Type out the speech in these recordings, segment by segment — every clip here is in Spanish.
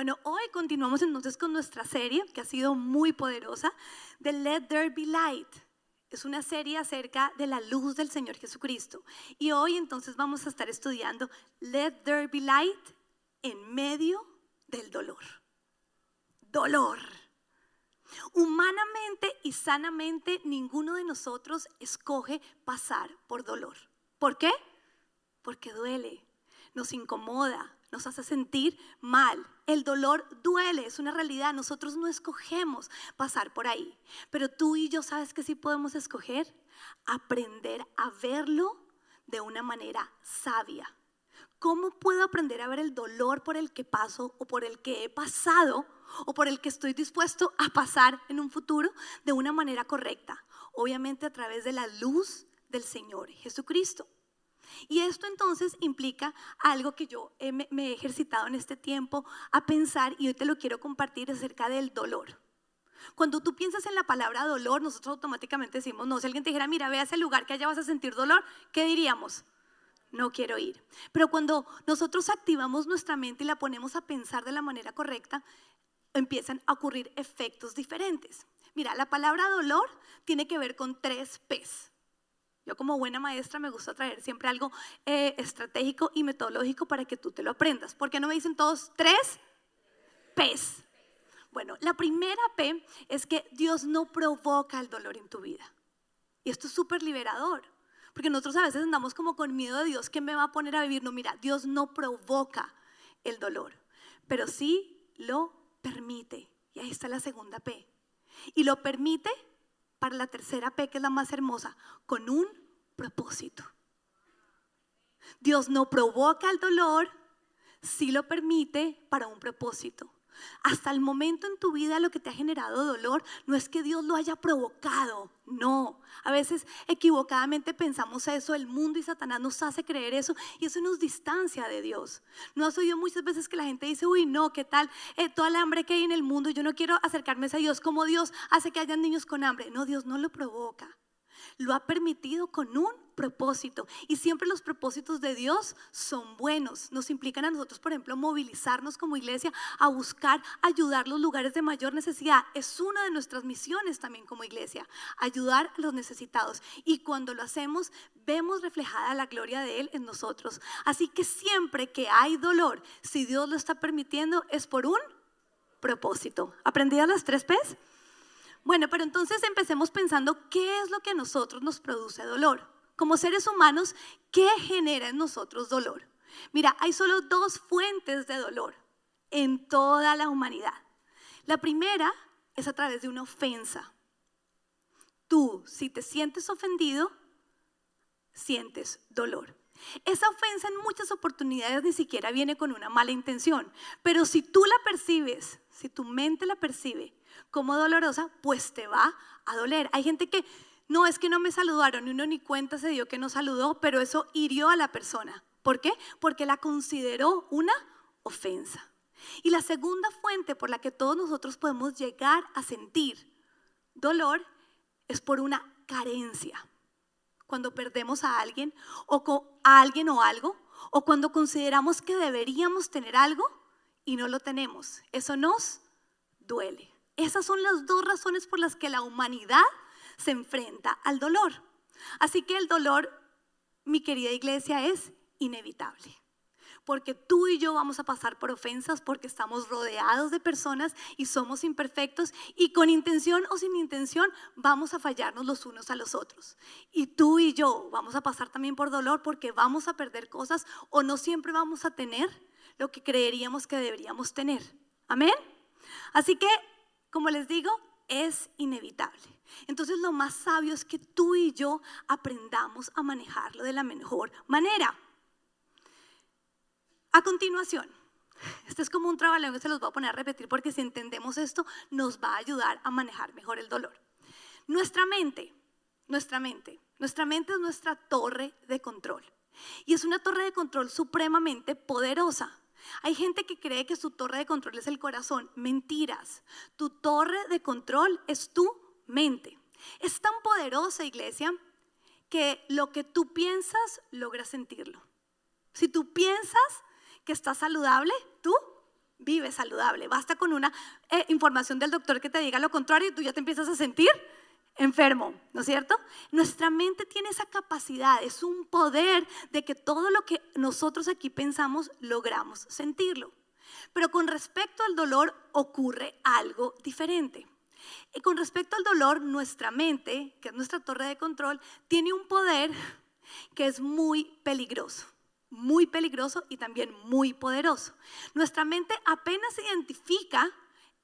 Bueno, hoy continuamos entonces con nuestra serie que ha sido muy poderosa de Let There Be Light. Es una serie acerca de la luz del Señor Jesucristo. Y hoy entonces vamos a estar estudiando Let There Be Light en medio del dolor. Dolor. Humanamente y sanamente ninguno de nosotros escoge pasar por dolor. ¿Por qué? Porque duele, nos incomoda, nos hace sentir mal. El dolor duele, es una realidad. Nosotros no escogemos pasar por ahí. Pero tú y yo sabes que sí podemos escoger aprender a verlo de una manera sabia. ¿Cómo puedo aprender a ver el dolor por el que paso o por el que he pasado o por el que estoy dispuesto a pasar en un futuro de una manera correcta? Obviamente a través de la luz del Señor Jesucristo. Y esto entonces implica algo que yo me he ejercitado en este tiempo a pensar y hoy te lo quiero compartir acerca del dolor. Cuando tú piensas en la palabra dolor, nosotros automáticamente decimos, no, si alguien te dijera, mira, ve a ese lugar que allá vas a sentir dolor, ¿qué diríamos? No quiero ir. Pero cuando nosotros activamos nuestra mente y la ponemos a pensar de la manera correcta, empiezan a ocurrir efectos diferentes. Mira, la palabra dolor tiene que ver con tres P's. Yo como buena maestra me gusta traer siempre algo eh, estratégico y metodológico para que tú te lo aprendas. ¿Por qué no me dicen todos tres P's? Bueno, la primera P es que Dios no provoca el dolor en tu vida. Y esto es súper liberador. Porque nosotros a veces andamos como con miedo de Dios, ¿qué me va a poner a vivir? No, mira, Dios no provoca el dolor, pero sí lo permite. Y ahí está la segunda P. Y lo permite para la tercera P, que es la más hermosa, con un propósito. Dios no provoca el dolor, si lo permite para un propósito. Hasta el momento en tu vida lo que te ha generado dolor no es que Dios lo haya provocado, no. A veces equivocadamente pensamos eso, el mundo y Satanás nos hace creer eso y eso nos distancia de Dios. No has oído muchas veces que la gente dice, uy, no, ¿qué tal? Eh, toda la hambre que hay en el mundo, yo no quiero acercarme a Dios. como Dios hace que hayan niños con hambre? No, Dios no lo provoca lo ha permitido con un propósito. Y siempre los propósitos de Dios son buenos. Nos implican a nosotros, por ejemplo, movilizarnos como iglesia a buscar ayudar los lugares de mayor necesidad. Es una de nuestras misiones también como iglesia, ayudar a los necesitados. Y cuando lo hacemos, vemos reflejada la gloria de Él en nosotros. Así que siempre que hay dolor, si Dios lo está permitiendo, es por un propósito. ¿Aprendí a las tres P's? Bueno, pero entonces empecemos pensando qué es lo que a nosotros nos produce dolor. Como seres humanos, ¿qué genera en nosotros dolor? Mira, hay solo dos fuentes de dolor en toda la humanidad. La primera es a través de una ofensa. Tú, si te sientes ofendido, sientes dolor. Esa ofensa en muchas oportunidades ni siquiera viene con una mala intención, pero si tú la percibes, si tu mente la percibe como dolorosa, pues te va a doler. Hay gente que no es que no me saludaron, uno ni cuenta se dio que no saludó, pero eso hirió a la persona. ¿Por qué? Porque la consideró una ofensa. Y la segunda fuente por la que todos nosotros podemos llegar a sentir dolor es por una carencia. Cuando perdemos a alguien o a alguien o algo, o cuando consideramos que deberíamos tener algo y no lo tenemos. Eso nos duele. Esas son las dos razones por las que la humanidad se enfrenta al dolor. Así que el dolor, mi querida iglesia, es inevitable. Porque tú y yo vamos a pasar por ofensas porque estamos rodeados de personas y somos imperfectos y con intención o sin intención vamos a fallarnos los unos a los otros. Y tú y yo vamos a pasar también por dolor porque vamos a perder cosas o no siempre vamos a tener lo que creeríamos que deberíamos tener. Amén. Así que como les digo, es inevitable. Entonces lo más sabio es que tú y yo aprendamos a manejarlo de la mejor manera. A continuación, este es como un trabajo que se los voy a poner a repetir porque si entendemos esto nos va a ayudar a manejar mejor el dolor. Nuestra mente, nuestra mente, nuestra mente es nuestra torre de control. Y es una torre de control supremamente poderosa. Hay gente que cree que su torre de control es el corazón. Mentiras. Tu torre de control es tu mente. Es tan poderosa, iglesia, que lo que tú piensas, logras sentirlo. Si tú piensas que estás saludable, tú vive saludable. Basta con una eh, información del doctor que te diga lo contrario y tú ya te empiezas a sentir enfermo, ¿no es cierto? Nuestra mente tiene esa capacidad, es un poder de que todo lo que nosotros aquí pensamos logramos sentirlo. Pero con respecto al dolor ocurre algo diferente. Y con respecto al dolor, nuestra mente, que es nuestra torre de control, tiene un poder que es muy peligroso muy peligroso y también muy poderoso. Nuestra mente apenas identifica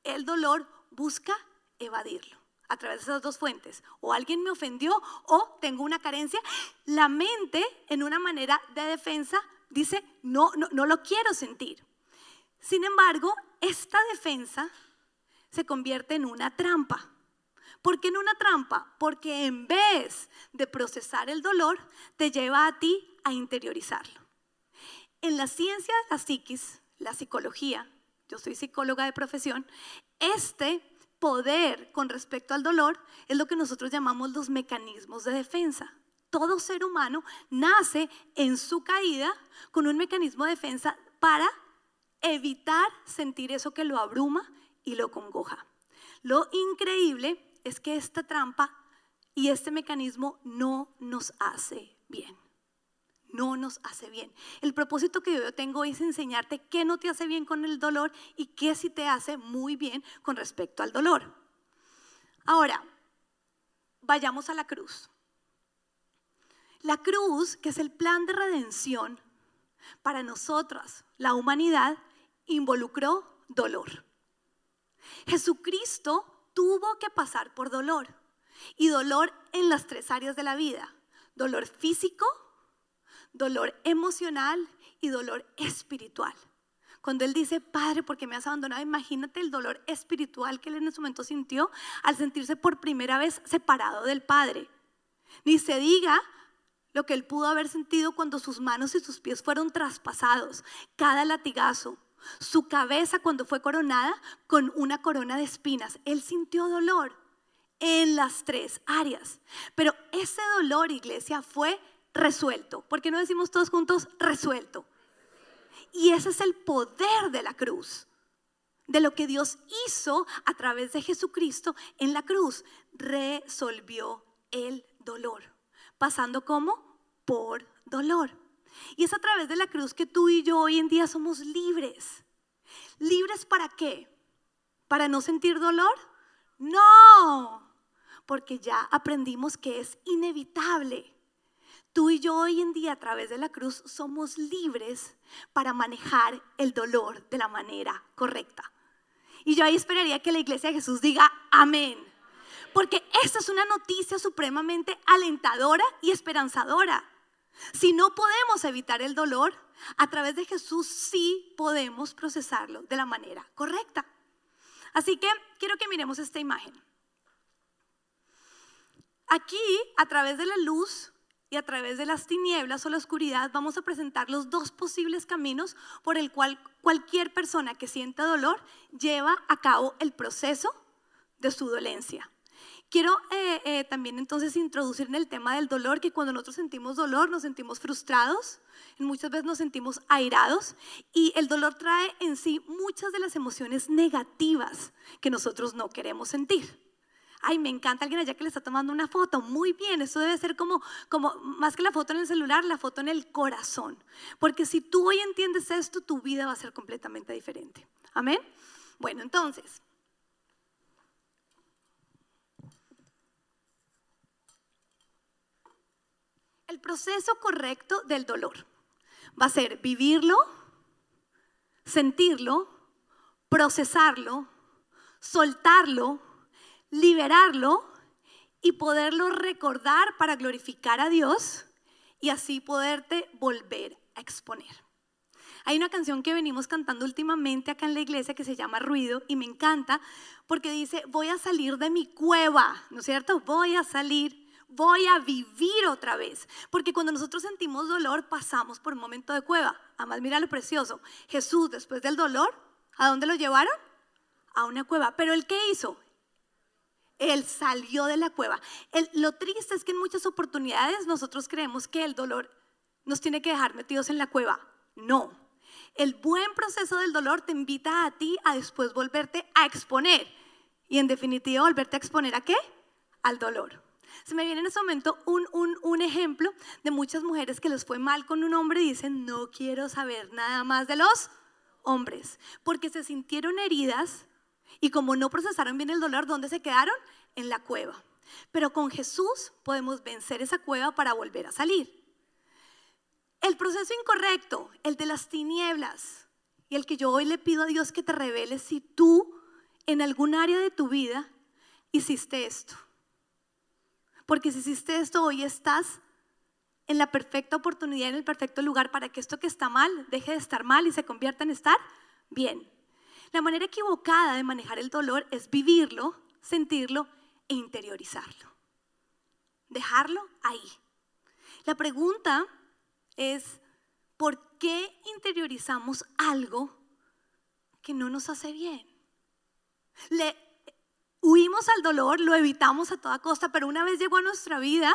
el dolor, busca evadirlo a través de esas dos fuentes. O alguien me ofendió o tengo una carencia. La mente, en una manera de defensa, dice, no, no, no lo quiero sentir. Sin embargo, esta defensa se convierte en una trampa. ¿Por qué en una trampa? Porque en vez de procesar el dolor, te lleva a ti a interiorizarlo. En la ciencia de la psiquis, la psicología, yo soy psicóloga de profesión, este poder con respecto al dolor es lo que nosotros llamamos los mecanismos de defensa. Todo ser humano nace en su caída con un mecanismo de defensa para evitar sentir eso que lo abruma y lo congoja. Lo increíble es que esta trampa y este mecanismo no nos hace bien no nos hace bien. El propósito que yo tengo es enseñarte qué no te hace bien con el dolor y qué sí te hace muy bien con respecto al dolor. Ahora, vayamos a la cruz. La cruz, que es el plan de redención para nosotras, la humanidad, involucró dolor. Jesucristo tuvo que pasar por dolor y dolor en las tres áreas de la vida. Dolor físico, dolor emocional y dolor espiritual. Cuando él dice, Padre, porque me has abandonado? Imagínate el dolor espiritual que él en ese momento sintió al sentirse por primera vez separado del Padre. Ni se diga lo que él pudo haber sentido cuando sus manos y sus pies fueron traspasados, cada latigazo, su cabeza cuando fue coronada con una corona de espinas. Él sintió dolor en las tres áreas. Pero ese dolor, iglesia, fue resuelto. ¿Por qué no decimos todos juntos resuelto? Y ese es el poder de la cruz, de lo que Dios hizo a través de Jesucristo en la cruz. Resolvió el dolor, pasando como por dolor. Y es a través de la cruz que tú y yo hoy en día somos libres. ¿Libres para qué? ¿Para no sentir dolor? No, porque ya aprendimos que es inevitable. Tú y yo hoy en día a través de la cruz somos libres para manejar el dolor de la manera correcta. Y yo ahí esperaría que la iglesia de Jesús diga amén. Porque esta es una noticia supremamente alentadora y esperanzadora. Si no podemos evitar el dolor, a través de Jesús sí podemos procesarlo de la manera correcta. Así que quiero que miremos esta imagen. Aquí, a través de la luz, y a través de las tinieblas o la oscuridad vamos a presentar los dos posibles caminos por el cual cualquier persona que sienta dolor lleva a cabo el proceso de su dolencia. Quiero eh, eh, también entonces introducir en el tema del dolor que cuando nosotros sentimos dolor nos sentimos frustrados, muchas veces nos sentimos airados y el dolor trae en sí muchas de las emociones negativas que nosotros no queremos sentir ay, me encanta alguien allá que le está tomando una foto. Muy bien, eso debe ser como, como más que la foto en el celular, la foto en el corazón. Porque si tú hoy entiendes esto, tu vida va a ser completamente diferente. Amén. Bueno, entonces, el proceso correcto del dolor va a ser vivirlo, sentirlo, procesarlo, soltarlo liberarlo y poderlo recordar para glorificar a Dios y así poderte volver a exponer. Hay una canción que venimos cantando últimamente acá en la iglesia que se llama Ruido y me encanta porque dice, voy a salir de mi cueva, ¿no es cierto? Voy a salir, voy a vivir otra vez. Porque cuando nosotros sentimos dolor pasamos por un momento de cueva. Además, mira lo precioso. Jesús, después del dolor, ¿a dónde lo llevaron? A una cueva. Pero ¿el qué hizo? Él salió de la cueva. lo triste es que en muchas oportunidades nosotros creemos que el dolor nos tiene que dejar metidos en la cueva. No. El buen proceso del dolor te invita a ti a después volverte a exponer y en definitiva volverte a exponer a qué? Al dolor. Se me viene en ese momento un, un, un, ejemplo de muchas mujeres que les fue mal con un hombre y dicen, no quiero saber nada más de los hombres, porque se sintieron heridas y como no procesaron bien el dolor, ¿dónde se quedaron? En la cueva. Pero con Jesús podemos vencer esa cueva para volver a salir. El proceso incorrecto, el de las tinieblas, y el que yo hoy le pido a Dios que te revele si tú en algún área de tu vida hiciste esto. Porque si hiciste esto, hoy estás en la perfecta oportunidad, en el perfecto lugar para que esto que está mal deje de estar mal y se convierta en estar bien. La manera equivocada de manejar el dolor es vivirlo, sentirlo e interiorizarlo. Dejarlo ahí. La pregunta es, ¿por qué interiorizamos algo que no nos hace bien? Le huimos al dolor, lo evitamos a toda costa, pero una vez llegó a nuestra vida,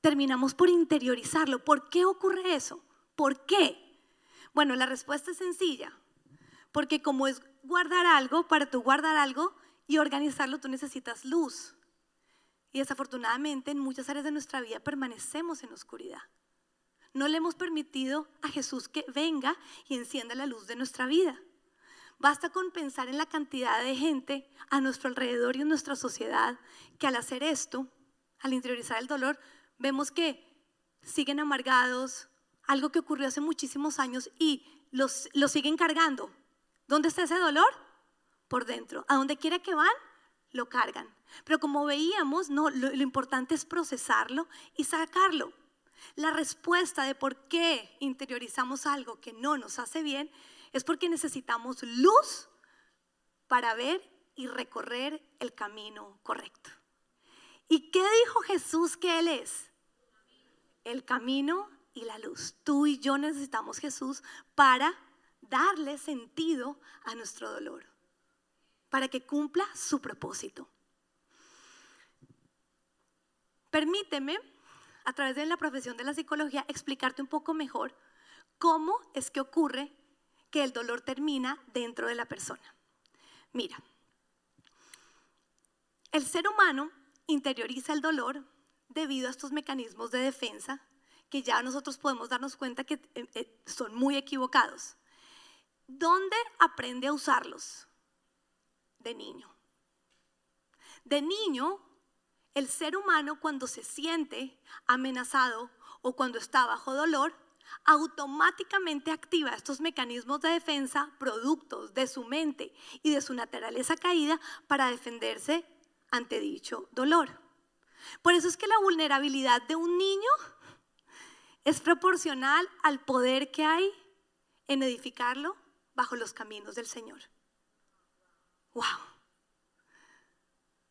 terminamos por interiorizarlo. ¿Por qué ocurre eso? ¿Por qué? Bueno, la respuesta es sencilla. Porque como es guardar algo, para tú guardar algo y organizarlo, tú necesitas luz. Y desafortunadamente en muchas áreas de nuestra vida permanecemos en oscuridad. No le hemos permitido a Jesús que venga y encienda la luz de nuestra vida. Basta con pensar en la cantidad de gente a nuestro alrededor y en nuestra sociedad que al hacer esto, al interiorizar el dolor, vemos que siguen amargados, algo que ocurrió hace muchísimos años y los, siguen cargando. ¿Dónde está ese dolor? Por dentro. A donde quiera que van, lo cargan. Pero como veíamos, no, lo importante es procesarlo y sacarlo. La respuesta de por qué interiorizamos algo que no nos hace bien es porque necesitamos luz para ver y recorrer el camino correcto. ¿Y qué dijo Jesús que Él es? El camino y la luz. Tú y yo necesitamos Jesús para darle sentido a nuestro dolor, para que cumpla su propósito. Permíteme, a través de la profesión de la psicología, explicarte un poco mejor cómo es que ocurre que el dolor termina dentro de la persona. Mira, el ser humano interioriza el dolor debido a estos mecanismos de defensa que ya nosotros podemos darnos cuenta que eh, eh, son muy equivocados. ¿Dónde aprende a usarlos? De niño. De niño, el ser humano cuando se siente amenazado o cuando está bajo dolor, automáticamente activa estos mecanismos de defensa, productos de su mente y de su naturaleza caída para defenderse ante dicho dolor. Por eso es que la vulnerabilidad de un niño es proporcional al poder que hay en edificarlo bajo los caminos del Señor. ¡Wow!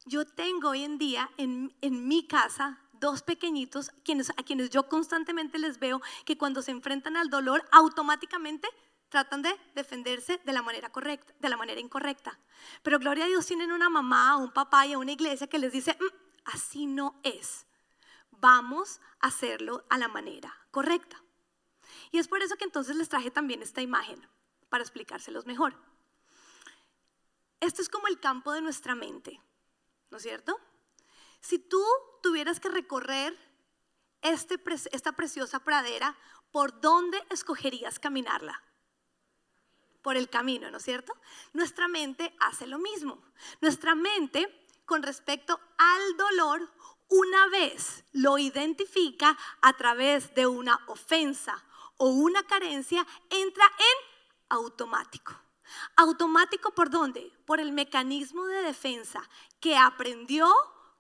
Yo tengo hoy en día en, en mi casa dos pequeñitos quienes, a quienes yo constantemente les veo que cuando se enfrentan al dolor automáticamente tratan de defenderse de la manera correcta, de la manera incorrecta. Pero gloria a Dios tienen una mamá, un papá y una iglesia que les dice, mm, así no es. Vamos a hacerlo a la manera correcta. Y es por eso que entonces les traje también esta imagen para explicárselos mejor. Esto es como el campo de nuestra mente, ¿no es cierto? Si tú tuvieras que recorrer este, esta preciosa pradera, ¿por dónde escogerías caminarla? Por el camino, ¿no es cierto? Nuestra mente hace lo mismo. Nuestra mente, con respecto al dolor, una vez lo identifica a través de una ofensa o una carencia, entra en automático. ¿Automático por dónde? Por el mecanismo de defensa que aprendió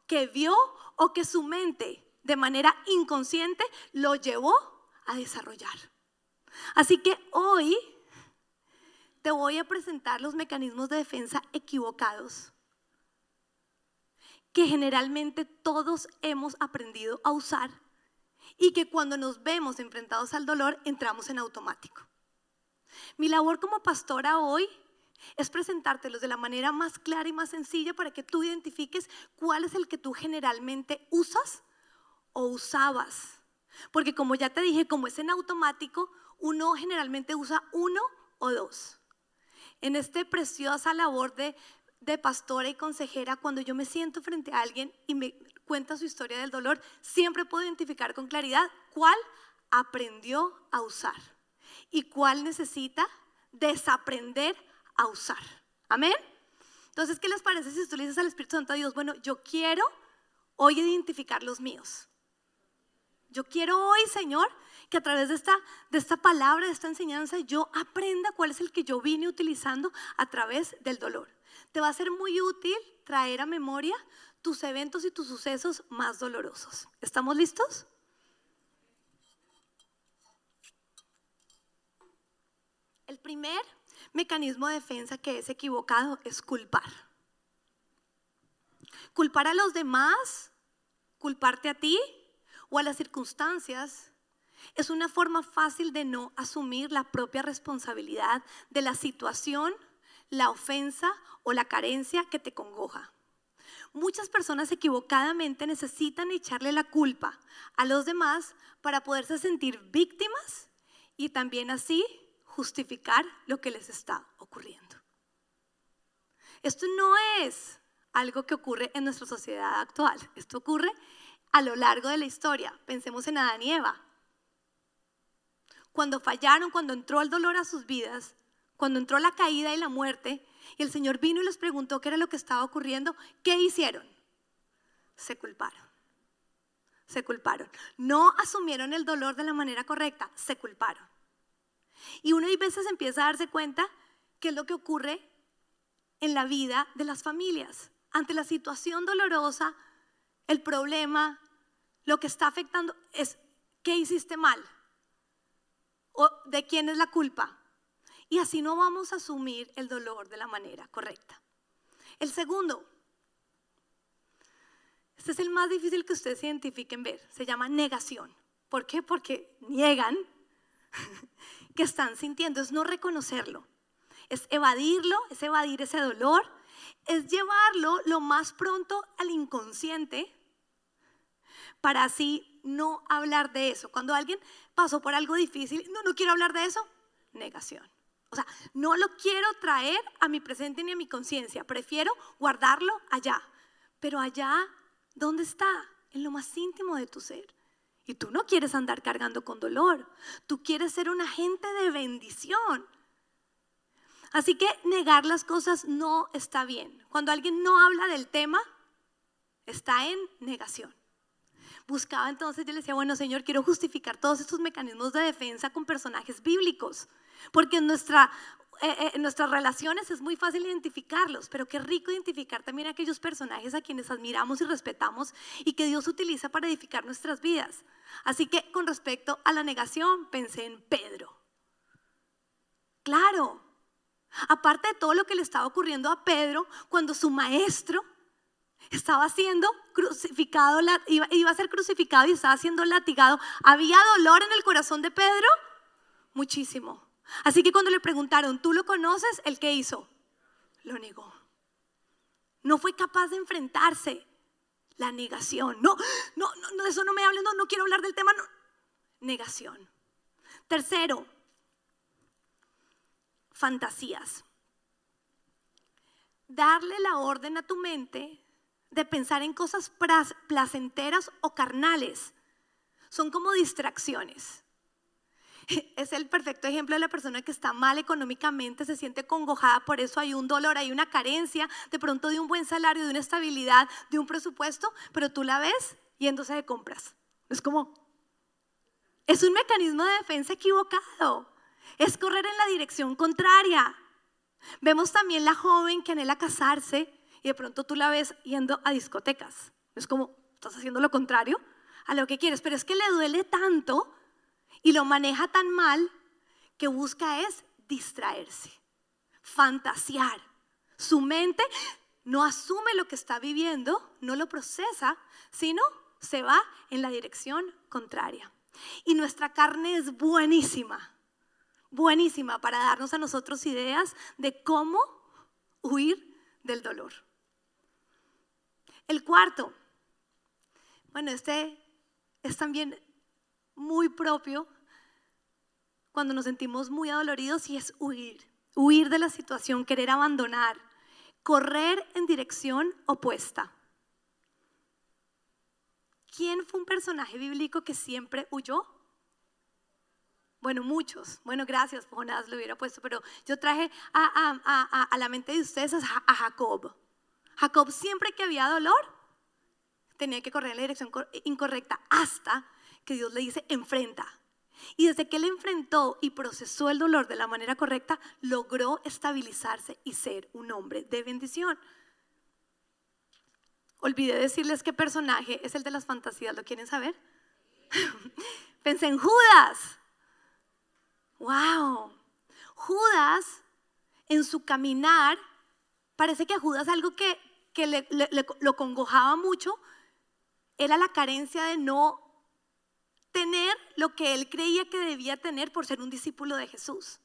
que vio o que su mente de manera inconsciente lo llevó a desarrollar. Así que hoy te voy a presentar los mecanismos de defensa equivocados que generalmente todos hemos aprendido a usar y que cuando nos vemos enfrentados al dolor entramos en automático. Mi labor como pastora hoy es presentártelos de la manera más clara y más sencilla para que tú identifiques cuál es el que tú generalmente usas o usabas. Porque como ya te dije, como es en automático, uno generalmente usa uno o dos. En esta preciosa labor de, de pastora y consejera, cuando yo me siento frente a alguien y me cuenta su historia del dolor, siempre puedo identificar con claridad cuál aprendió a usar y cuál necesita desaprender a usar. Amén. Entonces, ¿qué les parece si tú le dices al Espíritu Santo a Dios, bueno, yo quiero hoy identificar los míos? Yo quiero hoy, Señor, que a través de esta, de esta palabra, de esta enseñanza, yo aprenda cuál es el que yo vine utilizando a través del dolor. Te va a ser muy útil traer a memoria tus eventos y tus sucesos más dolorosos. ¿Estamos listos? El primer mecanismo de defensa que es equivocado es culpar. Culpar a los demás, culparte a ti o a las circunstancias es una forma fácil de no asumir la propia responsabilidad de la situación, la ofensa o la carencia que te congoja. Muchas personas equivocadamente necesitan echarle la culpa a los demás para poderse sentir víctimas y también así justificar lo que les está ocurriendo. Esto no es algo que ocurre en nuestra sociedad actual, esto ocurre a lo largo de la historia. Pensemos en Adán y Eva. Cuando fallaron, cuando entró el dolor a sus vidas, cuando entró la caída y la muerte, y el Señor vino y les preguntó qué era lo que estaba ocurriendo, ¿qué hicieron? Se culparon. Se culparon. No asumieron el dolor de la manera correcta, se culparon. Y uno a veces empieza a darse cuenta qué es lo que ocurre en la vida de las familias. Ante la situación dolorosa, el problema, lo que está afectando es qué hiciste mal o de quién es la culpa. Y así no vamos a asumir el dolor de la manera correcta. El segundo, este es el más difícil que ustedes identifiquen ver, se llama negación. ¿Por qué? Porque niegan que están sintiendo, es no reconocerlo, es evadirlo, es evadir ese dolor, es llevarlo lo más pronto al inconsciente para así no hablar de eso. Cuando alguien pasó por algo difícil, no, no quiero hablar de eso, negación. O sea, no lo quiero traer a mi presente ni a mi conciencia, prefiero guardarlo allá. Pero allá, ¿dónde está? En lo más íntimo de tu ser. Y tú no quieres andar cargando con dolor. Tú quieres ser un agente de bendición. Así que negar las cosas no está bien. Cuando alguien no habla del tema, está en negación. Buscaba entonces, yo le decía, bueno Señor, quiero justificar todos estos mecanismos de defensa con personajes bíblicos. Porque en nuestra eh, eh, en nuestras relaciones es muy fácil identificarlos, pero qué rico identificar también aquellos personajes a quienes admiramos y respetamos y que Dios utiliza para edificar nuestras vidas. Así que con respecto a la negación, pensé en Pedro. Claro, aparte de todo lo que le estaba ocurriendo a Pedro cuando su maestro estaba siendo crucificado, iba a ser crucificado y estaba siendo latigado, ¿había dolor en el corazón de Pedro? Muchísimo. Así que cuando le preguntaron, ¿tú lo conoces? ¿El qué hizo? Lo negó. No fue capaz de enfrentarse. La negación. No, no, no, de eso no me hablen, no, no quiero hablar del tema. Negación. Tercero, fantasías. Darle la orden a tu mente de pensar en cosas placenteras o carnales. Son como distracciones. es el perfecto ejemplo de la persona que está mal económicamente, se siente congojada, por eso hay un dolor, hay una carencia, de pronto de un buen salario, de una estabilidad, de un presupuesto, pero tú la ves yéndose de compras. Es como, es un mecanismo de defensa equivocado, es correr en la dirección contraria. Vemos también la joven que anhela casarse y de pronto tú la ves yendo a discotecas. Es como, estás haciendo lo contrario a lo que quieres, pero es que le duele tanto y lo maneja tan mal que busca es distraerse, fantasear. Su mente no asume lo que está viviendo, no lo procesa, sino se va en la dirección contraria. Y nuestra carne es buenísima, buenísima para darnos a nosotros ideas de cómo huir del dolor. El cuarto, bueno, este es también muy propio cuando nos sentimos muy adoloridos y es huir, huir de la situación, querer abandonar, correr en dirección opuesta. ¿Quién fue un personaje bíblico que siempre huyó? Bueno, muchos. Bueno, gracias, Jonás lo hubiera puesto, pero yo traje a, la mente de ustedes a, Jacob. Jacob siempre que había dolor tenía que correr en la dirección incorrecta hasta que Dios le dice enfrenta. Y desde que él enfrentó y procesó el dolor de la manera correcta, logró estabilizarse y ser un hombre de bendición. Olvidé decirles qué personaje es el de las fantasías, ¿lo quieren saber? Pensé en Judas. ¡Wow! Judas, en su caminar, parece que a Judas algo que, lo congojaba mucho era la carencia de no tener lo que él creía que debía tener por ser un discípulo de Jesús.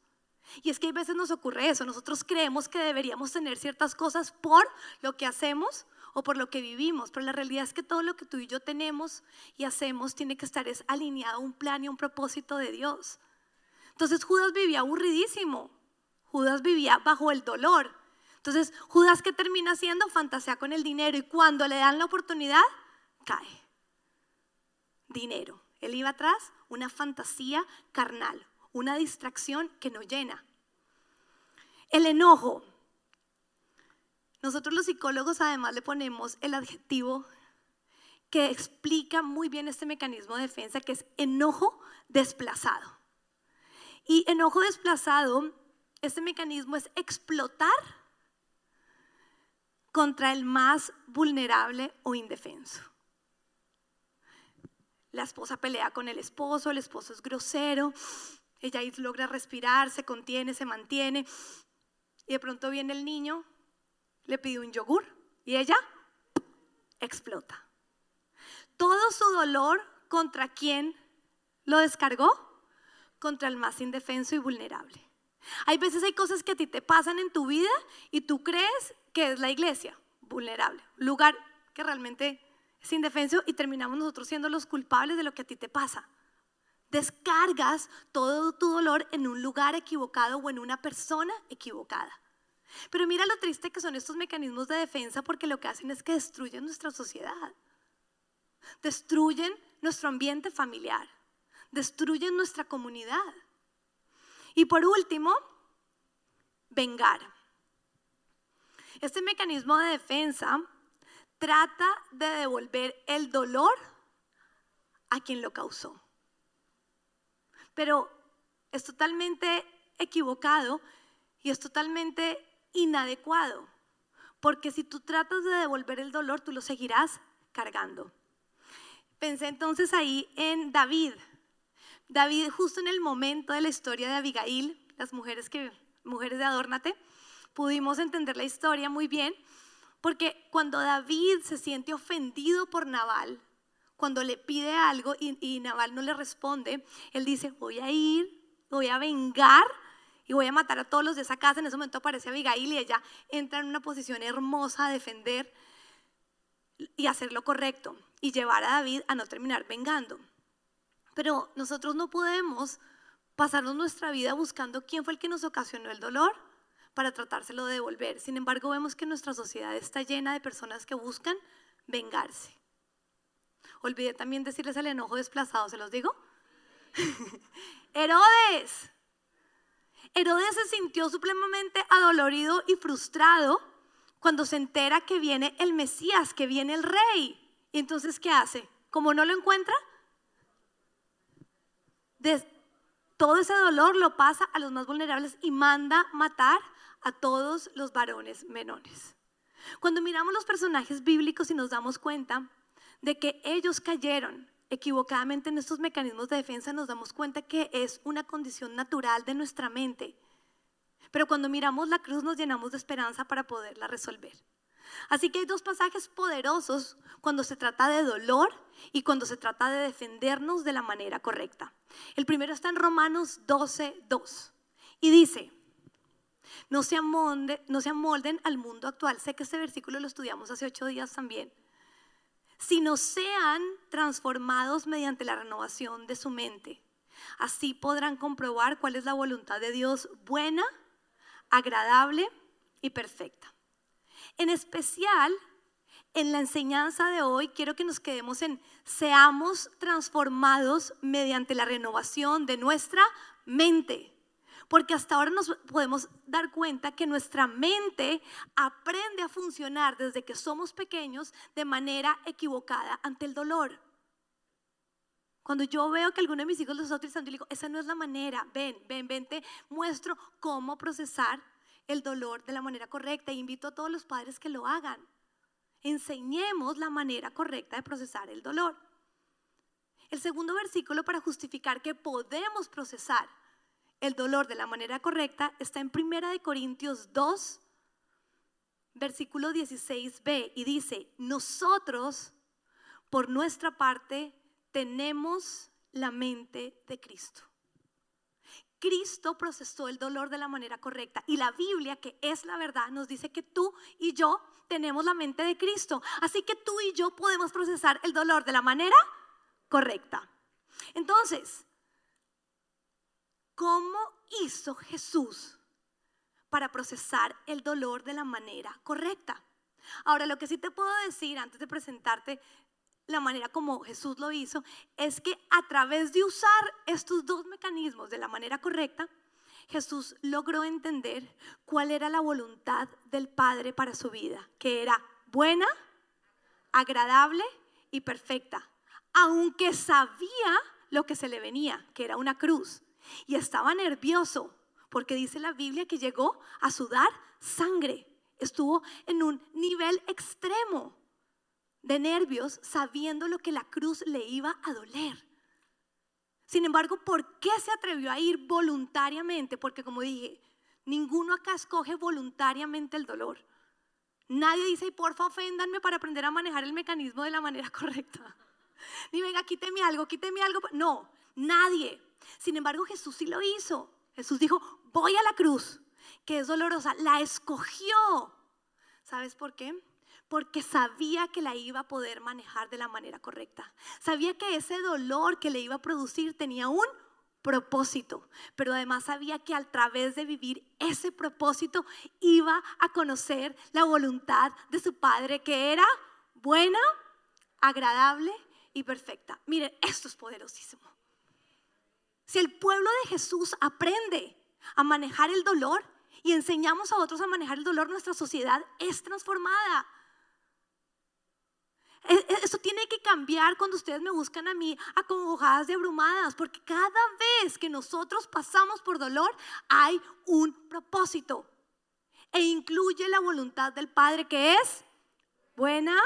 Y es que a veces nos ocurre eso, nosotros creemos que deberíamos tener ciertas cosas por lo que hacemos o por lo que vivimos, pero la realidad es que todo lo que tú y yo tenemos y hacemos tiene que estar es alineado a un plan y un propósito de Dios. Entonces Judas vivía aburridísimo, Judas vivía bajo el dolor. Entonces Judas que termina haciendo fantasea con el dinero y cuando le dan la oportunidad, cae. Dinero. Él iba atrás, una fantasía carnal, una distracción que no llena. El enojo. Nosotros los psicólogos además le ponemos el adjetivo que explica muy bien este mecanismo de defensa, que es enojo desplazado. Y enojo desplazado, este mecanismo es explotar contra el más vulnerable o indefenso. La esposa pelea con el esposo, el esposo es grosero, ella logra respirar, se contiene, se mantiene. Y de pronto viene el niño, le pide un yogur y ella explota. Todo su dolor contra quién lo descargó? Contra el más indefenso y vulnerable. Hay veces hay cosas que a ti te pasan en tu vida y tú crees que es la iglesia vulnerable, lugar que realmente es indefenso y terminamos nosotros siendo los culpables de lo que a ti te pasa. Descargas todo tu dolor en un lugar equivocado o en una persona equivocada. Pero mira lo triste que son estos mecanismos de defensa porque lo que hacen es que destruyen nuestra sociedad. Destruyen nuestro ambiente familiar. Destruyen nuestra comunidad. Y por último, vengar. Este mecanismo de defensa trata de devolver el dolor a quien lo causó. Pero es totalmente equivocado y es totalmente inadecuado, porque si tú tratas de devolver el dolor, tú lo seguirás cargando. Pensé entonces ahí en David. David justo en el momento de la historia de Abigail, las mujeres que mujeres de Adórnate, pudimos entender la historia muy bien porque cuando David se siente ofendido por Naval, cuando le pide algo y, y Naval no le responde, él dice, voy a ir, voy a vengar y voy a matar a todos los de esa casa. En ese momento aparece Abigail y ella entra en una posición hermosa a defender y hacer lo correcto y llevar a David a no terminar vengando. Pero nosotros no podemos pasarnos nuestra vida buscando quién fue el que nos ocasionó el dolor para tratárselo de devolver. Sin embargo, vemos que nuestra sociedad está llena de personas que buscan vengarse. Olvidé también decirles el enojo desplazado, ¿se los digo? Herodes. Herodes se sintió supremamente adolorido y frustrado cuando se entera que viene el Mesías, que viene el rey. Y entonces, ¿qué hace? Como no lo encuentra, todo ese dolor lo pasa a los más vulnerables y manda matar a todos los varones menores. Cuando miramos los personajes bíblicos y nos damos cuenta de que ellos cayeron equivocadamente en estos mecanismos de defensa, nos damos cuenta que es una condición natural de nuestra mente. Pero cuando miramos la cruz nos llenamos de esperanza para poderla resolver. Así que hay dos pasajes poderosos cuando se trata de dolor y cuando se trata de defendernos de la manera correcta. El primero está en Romanos 12, 2 y dice, no se, amolden, al mundo actual. Sé que este versículo lo estudiamos hace ocho días también. Sino sean transformados mediante la renovación de su mente, Así podrán comprobar cuál es la voluntad de Dios buena, agradable y perfecta. En especial, en la enseñanza de hoy, quiero que nos quedemos en seamos transformados mediante la renovación de nuestra mente. Porque hasta ahora nos podemos dar cuenta que nuestra mente aprende a funcionar desde que somos pequeños de manera equivocada ante el dolor. Cuando yo veo que alguno de mis hijos lo está utilizando, yo digo, esa no es la manera, ven, ven, ven, te muestro cómo procesar el dolor de la manera correcta. E invito a todos los padres que lo hagan. Enseñemos la manera correcta de procesar el dolor. El segundo versículo para justificar que podemos procesar el dolor de la manera correcta está en Primera de Corintios 2, versículo 16b y dice, nosotros por nuestra parte tenemos la mente de Cristo. Cristo procesó el dolor de la manera correcta y la Biblia, que es la verdad, nos dice que tú y yo tenemos la mente de Cristo. Así que tú y yo podemos procesar el dolor de la manera correcta. Entonces, ¿cómo hizo Jesús para procesar el dolor de la manera correcta? Ahora, lo que sí te puedo decir antes de presentarte la manera como Jesús lo hizo, es que a través de usar estos dos mecanismos de la manera correcta, Jesús logró entender cuál era la voluntad del Padre para su vida, que era buena, agradable y perfecta, aunque sabía lo que se le venía, que era una cruz, y estaba nervioso, porque dice la Biblia que llegó a sudar sangre, estuvo en un nivel extremo de nervios sabiendo lo que la cruz le iba a doler. Sin embargo, ¿por qué se atrevió a ir voluntariamente? Porque como dije, ninguno acá escoge voluntariamente el dolor. Nadie dice, porfa, oféndanme para aprender a manejar el mecanismo de la manera correcta. Ni venga, quíteme algo, quíteme algo. No, nadie. Sin embargo, Jesús sí lo hizo. Jesús dijo, voy a la cruz, que es dolorosa. La escogió. ¿Sabes por qué? Porque sabía que la iba a poder manejar de la manera correcta. Sabía que ese dolor que le iba a producir tenía un propósito, pero además sabía que a través de vivir ese propósito iba a conocer la voluntad de su Padre, que era buena, agradable y perfecta. Miren, esto es poderosísimo. Si el pueblo de Jesús aprende a manejar el dolor y enseñamos a otros a manejar el dolor, nuestra sociedad es transformada. E, e, eso tiene que cambiar cuando ustedes me buscan a mí acongojadas y abrumadas, porque cada vez que nosotros pasamos por dolor hay un propósito e incluye la voluntad del Padre que es buena,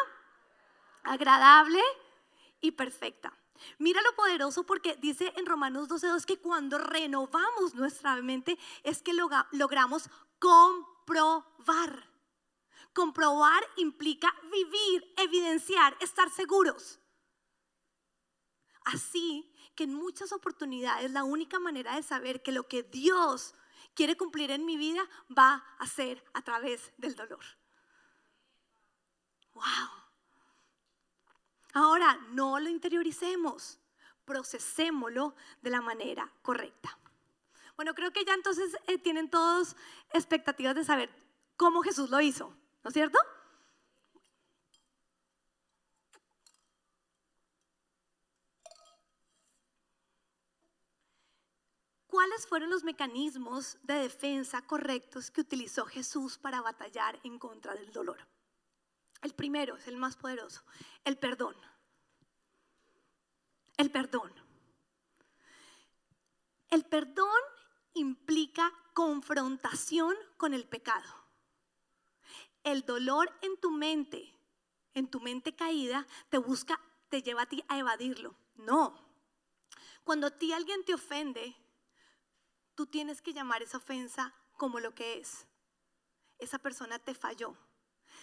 agradable y perfecta. Mira lo poderoso porque dice en Romanos 12.2 que cuando renovamos nuestra mente es que logramos comprobar Comprobar implica vivir, evidenciar, estar seguros. Así que en muchas oportunidades la única manera de saber que lo que Dios quiere cumplir en mi vida va a ser a través del dolor. Wow. Ahora, no lo interioricemos, procesémoslo de la manera correcta. Bueno, creo que ya entonces eh, tienen todos expectativas de saber cómo Jesús lo hizo. ¿No es cierto? ¿Cuáles fueron los mecanismos de defensa correctos que utilizó Jesús para batallar en contra del dolor? El primero es el más poderoso, el perdón. El perdón. El perdón implica confrontación con el pecado el dolor en tu mente, en tu mente caída, te busca, te lleva a ti a evadirlo. No. Cuando a ti alguien te ofende, tú tienes que llamar esa ofensa como lo que es. Esa persona te falló.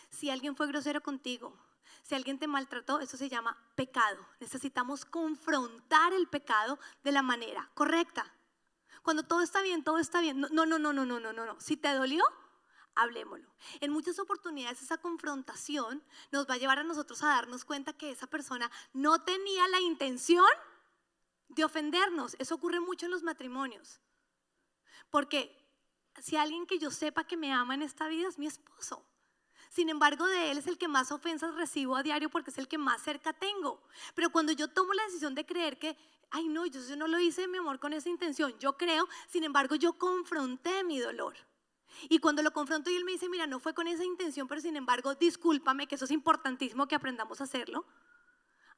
Si alguien fue grosero contigo, si alguien te maltrató, eso se llama pecado. Necesitamos confrontar el pecado de la manera correcta. Cuando todo está bien, todo está bien. No, no, no, no, no, no, no. Si te dolió, hablemoslo. En muchas oportunidades esa confrontación nos va a llevar a nosotros a darnos cuenta que esa persona no tenía la intención de ofendernos. Eso ocurre mucho en los matrimonios. Porque si alguien que yo sepa que me ama en esta vida es mi esposo. Sin embargo, de él es el que más ofensas recibo a diario porque es el que más cerca tengo. Pero cuando yo tomo la decisión de creer que, ay no, yo no lo hice, mi amor, con esa intención, yo creo, sin embargo, yo confronté mi dolor. Y cuando lo confronto y él me dice, mira, no fue con esa intención, pero sin embargo, discúlpame, que eso es importantísimo que aprendamos a hacerlo.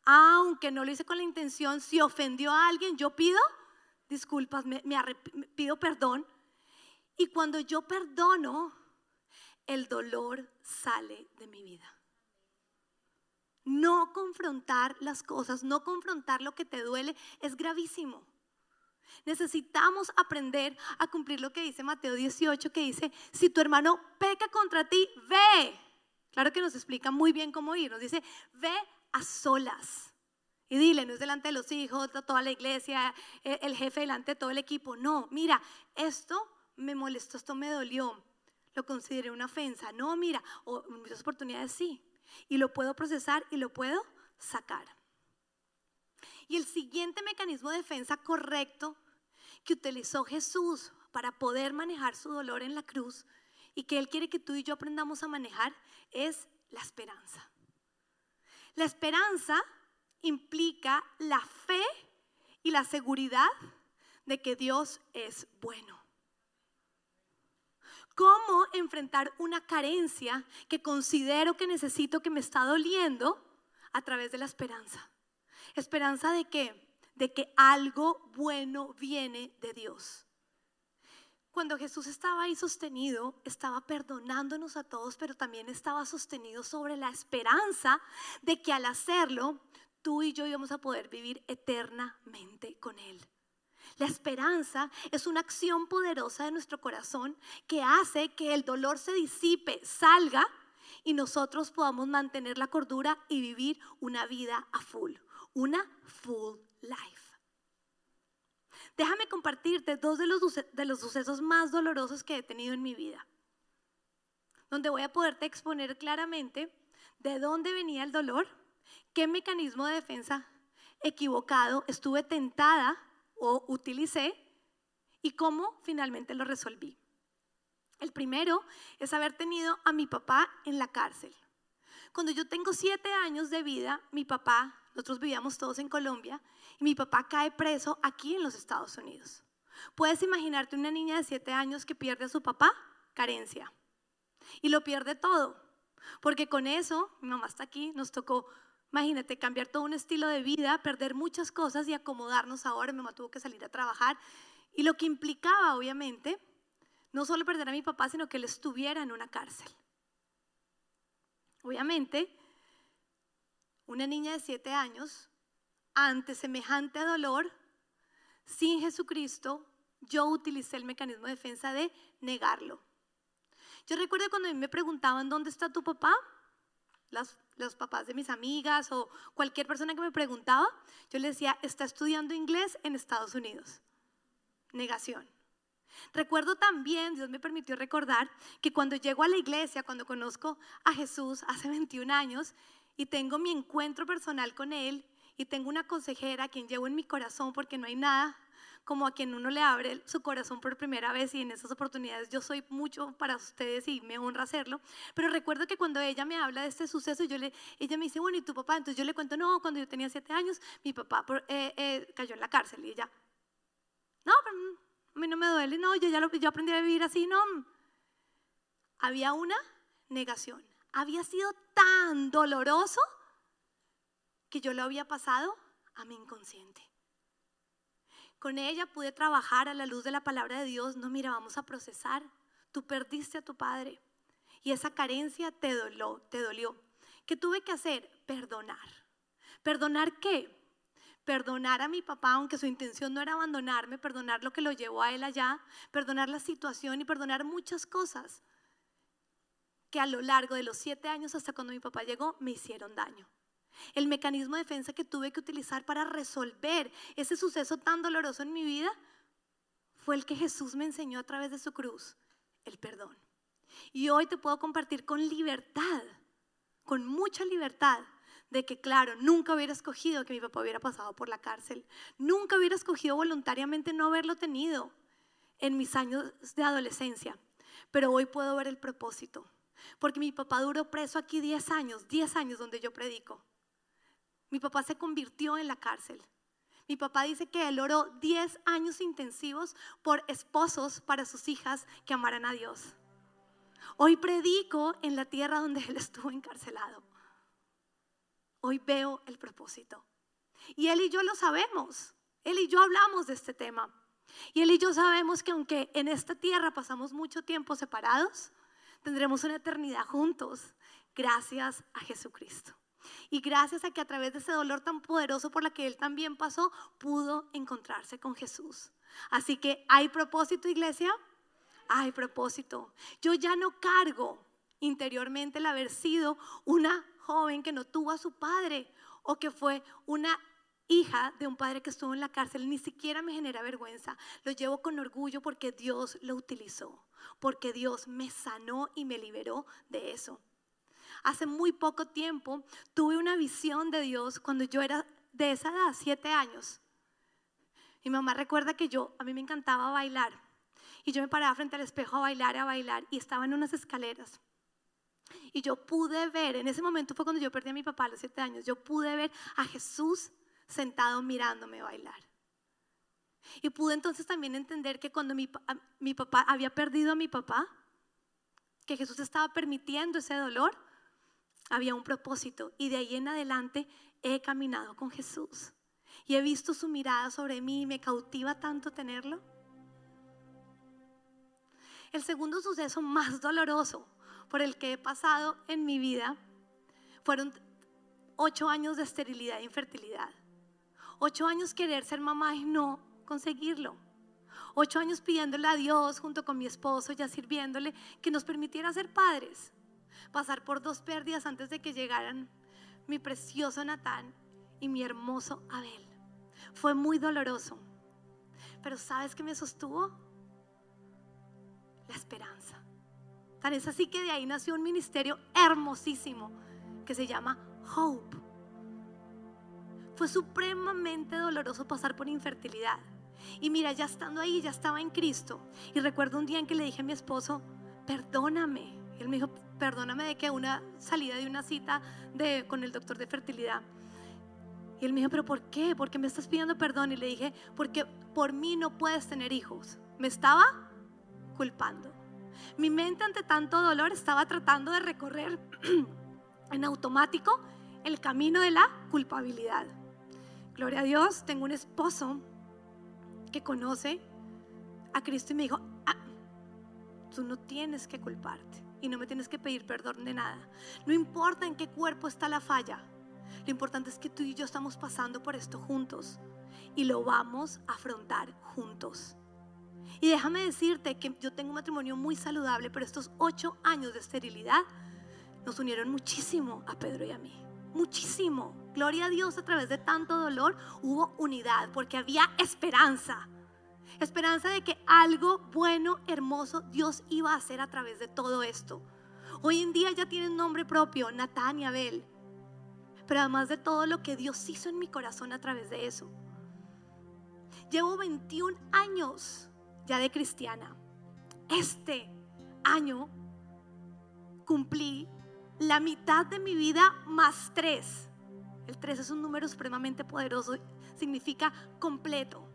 Aunque no lo hice con la intención, si ofendió a alguien, yo pido disculpas, me, pido perdón. Y cuando yo perdono, el dolor sale de mi vida. No confrontar las cosas, no confrontar lo que te duele es gravísimo. Necesitamos aprender a cumplir lo que dice Mateo 18, que dice, si tu hermano peca contra ti, ve. Claro que nos explica muy bien cómo ir. Nos dice, ve a solas. Y dile, no es delante de los hijos, toda la iglesia, e, el jefe delante de todo el equipo. No, mira, esto me molestó, esto me dolió. Lo consideré una ofensa. No, mira, o muchas oportunidades sí. Y lo puedo procesar y lo puedo sacar. Y el siguiente mecanismo de defensa correcto que utilizó Jesús para poder manejar su dolor en la cruz y que Él quiere que tú y yo aprendamos a manejar es la esperanza. La esperanza implica la fe y la seguridad de que Dios es bueno. ¿Cómo enfrentar una carencia que considero que necesito, que me está doliendo, a través de la esperanza? ¿Esperanza de qué? de que algo bueno viene de Dios. Cuando Jesús estaba ahí sostenido, estaba perdonándonos a todos, pero también estaba sostenido sobre la esperanza de que al hacerlo, tú y yo íbamos a poder vivir eternamente con Él. La esperanza es una acción poderosa de nuestro corazón que hace que el dolor se disipe, salga y nosotros podamos mantener la cordura y vivir una vida a full, una full life. Déjame compartirte dos de los, de los sucesos más dolorosos que he tenido en mi vida, donde voy a poderte exponer claramente de dónde venía el dolor, qué mecanismo de defensa equivocado estuve tentada o utilicé y cómo finalmente lo resolví. El primero es haber tenido a mi papá en la cárcel. Cuando yo tengo siete años de vida, mi papá, nosotros vivíamos todos en Colombia, y mi papá cae preso aquí en los Estados Unidos. ¿Puedes imaginarte una niña de siete años que pierde a su papá? Carencia. Y lo pierde todo. Porque con eso, mi mamá está aquí, nos tocó, imagínate, cambiar todo un estilo de vida, perder muchas cosas y acomodarnos ahora. Mi mamá tuvo que salir a trabajar. Y lo que implicaba, obviamente, no solo perder a mi papá, sino que él estuviera en una cárcel. Obviamente, una niña de siete años ante semejante dolor, sin Jesucristo, yo utilicé el mecanismo de defensa de negarlo. Yo recuerdo cuando a mí me preguntaban, ¿dónde está tu papá? los papás de mis amigas o cualquier persona que me preguntaba, yo le decía, está estudiando inglés en Estados Unidos. Negación. Recuerdo también, Dios me permitió recordar, que cuando llego a la iglesia, cuando conozco a Jesús hace 21 años y tengo mi encuentro personal con Él, y tengo una consejera a quien llevo en mi corazón porque no hay nada como a quien uno le abre su corazón por primera vez y en esas oportunidades yo soy mucho para ustedes y me honra hacerlo. Pero recuerdo que cuando ella me habla de este suceso, yo le, ella me dice, bueno, ¿y tu papá? Entonces yo le cuento, no, cuando yo tenía siete años, mi papá eh, eh, cayó en la cárcel y ella, no, pero a mí no me duele, no, yo ya lo, yo aprendí a vivir así, no. Había una negación. Había sido tan doloroso que yo lo había pasado a mi inconsciente. Con ella pude trabajar a la luz de la palabra de Dios. No, mira, vamos a procesar. Tú perdiste a tu padre y esa carencia te dolió, te dolió. ¿Qué tuve que hacer? Perdonar. ¿Perdonar qué? Perdonar a mi papá, aunque su intención no era abandonarme, perdonar lo que lo llevó a él allá, perdonar la situación y perdonar muchas cosas que a lo largo de los siete años hasta cuando mi papá llegó me hicieron daño. El mecanismo de defensa que tuve que utilizar para resolver ese suceso tan doloroso en mi vida fue el que Jesús me enseñó a través de su cruz, el perdón. Y hoy te puedo compartir con libertad, con mucha libertad, de que, claro, nunca hubiera escogido que mi papá hubiera pasado por la cárcel, nunca hubiera escogido voluntariamente no haberlo tenido en mis años de adolescencia, pero hoy puedo ver el propósito, porque mi papá duró preso aquí 10 años, 10 años donde yo predico. Mi papá se convirtió en la cárcel. Mi papá dice que él oró 10 años intensivos por esposos para sus hijas que amaran a Dios. Hoy predico en la tierra donde él estuvo encarcelado. Hoy veo el propósito. Y él y yo lo sabemos. Él y yo hablamos de este tema. Y él y yo sabemos que aunque en esta tierra pasamos mucho tiempo separados, tendremos una eternidad juntos gracias a Jesucristo. Y gracias a que a través de ese dolor tan poderoso por la que él también pasó, pudo encontrarse con Jesús. Así que hay propósito, iglesia. Hay propósito. Yo ya no cargo interiormente el haber sido una joven que no tuvo a su padre o que fue una hija de un padre que estuvo en la cárcel, ni siquiera me genera vergüenza. Lo llevo con orgullo porque Dios lo utilizó, porque Dios me sanó y me liberó de eso. Hace muy poco tiempo tuve una visión de Dios cuando yo era de esa edad, siete años. Mi mamá recuerda que yo, a mí me encantaba bailar. Y yo me paraba frente al espejo a bailar, a bailar, y estaba en unas escaleras. Y yo pude ver, en ese momento fue cuando yo perdí a mi papá a los siete años, yo pude ver a Jesús sentado mirándome bailar. Y pude entonces también entender que cuando mi, mi papá había perdido a mi papá, que Jesús estaba permitiendo ese dolor, había un propósito. Y de ahí en adelante he caminado con Jesús. Y he visto su mirada sobre mí y me cautiva tanto tenerlo. El segundo suceso más doloroso por el que he pasado en mi vida fueron ocho años de esterilidad e infertilidad. Ocho años querer ser mamá y no conseguirlo. Ocho años pidiéndole a Dios junto con mi esposo, ya sirviéndole, que nos permitiera ser padres. Pasar por dos pérdidas antes de que llegaran mi precioso Natán y mi hermoso Abel. Fue muy doloroso. Pero ¿sabes qué me sostuvo? La esperanza. Tan es así que de ahí nació un ministerio hermosísimo que se llama Hope. Fue supremamente doloroso pasar por infertilidad. Y mira, ya estando ahí, ya estaba en Cristo. Y recuerdo un día en que le dije a mi esposo, perdóname. Él me dijo, perdóname de que una salida de una cita de, con el doctor de fertilidad. Y él me dijo, pero ¿por qué? ¿Por qué me estás pidiendo perdón? Y le dije, porque por mí no puedes tener hijos. Me estaba culpando. Mi mente ante tanto dolor estaba tratando de recorrer en automático el camino de la culpabilidad. Gloria a Dios, tengo un esposo que conoce a Cristo y me dijo, ah, tú no tienes que culparte y no me tienes que pedir perdón de nada. No importa en qué cuerpo está la falla, lo importante es que tú y yo estamos pasando por esto juntos y lo vamos a afrontar juntos. Y déjame decirte que yo tengo un matrimonio muy saludable, pero estos ocho años de esterilidad nos unieron muchísimo a Pedro y a mí. Muchísimo. Gloria a Dios, a través de tanto dolor hubo unidad, porque había esperanza. Esperanza de que algo bueno, hermoso, Dios iba a hacer a través de todo esto. Hoy en día ya tienen nombre propio, Natán y Abel. Pero además de todo lo que Dios hizo en mi corazón a través de eso. Llevo 21 años ya de cristiana, este año cumplí la mitad de mi vida más tres. El tres es un número supremamente poderoso, significa completo.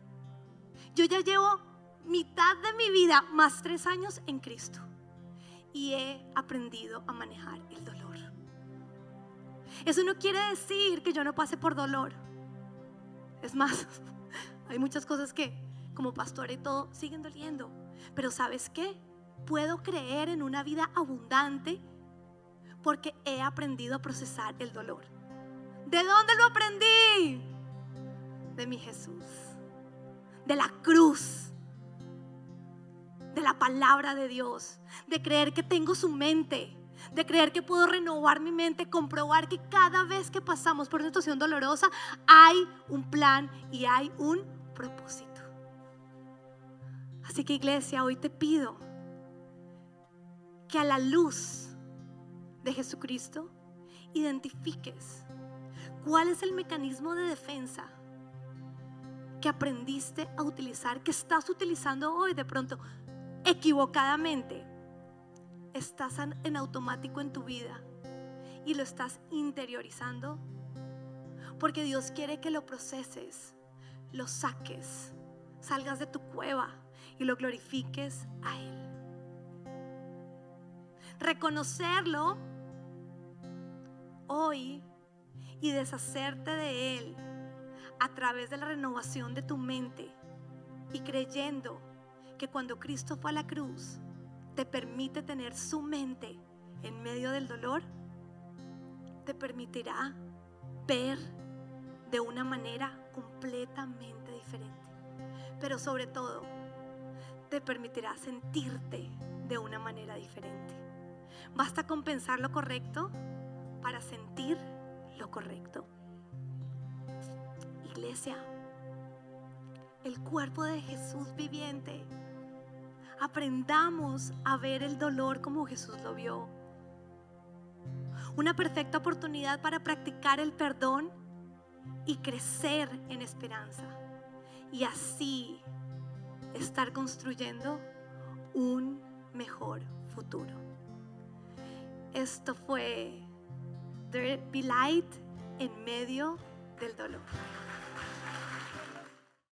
Yo ya llevo mitad de mi vida más tres años en Cristo y he aprendido a manejar el dolor. Eso no quiere decir que yo no pase por dolor. Es más, hay muchas cosas que como pastor y todo, siguen doliendo. Pero ¿sabes qué? Puedo creer en una vida abundante porque he aprendido a procesar el dolor. ¿De dónde lo aprendí? De mi Jesús. De la cruz. De la palabra de Dios. De creer que tengo su mente. De creer que puedo renovar mi mente, comprobar que cada vez que pasamos por una situación dolorosa hay un plan y hay un propósito. Así que iglesia, hoy te pido que a la luz de Jesucristo identifiques ¿Cuál es el mecanismo de defensa que aprendiste a utilizar, que estás utilizando hoy de pronto equivocadamente? Estás en automático en tu vida y lo estás interiorizando porque Dios quiere que lo proceses, lo saques, salgas de tu cueva y lo glorifiques a Él. Reconocerlo hoy y deshacerte de Él a través de la renovación de tu mente y creyendo que cuando Cristo fue a la cruz te permite tener su mente en medio del dolor, te permitirá ver de una manera completamente diferente. Pero sobre todo, te permitirá sentirte de una manera diferente. Basta con pensar lo correcto para sentir lo correcto. Iglesia, el cuerpo de Jesús viviente. Aprendamos a ver el dolor como Jesús lo vio. Una perfecta oportunidad para practicar el perdón y crecer en esperanza. Y así estar construyendo un mejor futuro. Esto fue There Be Light en medio del dolor.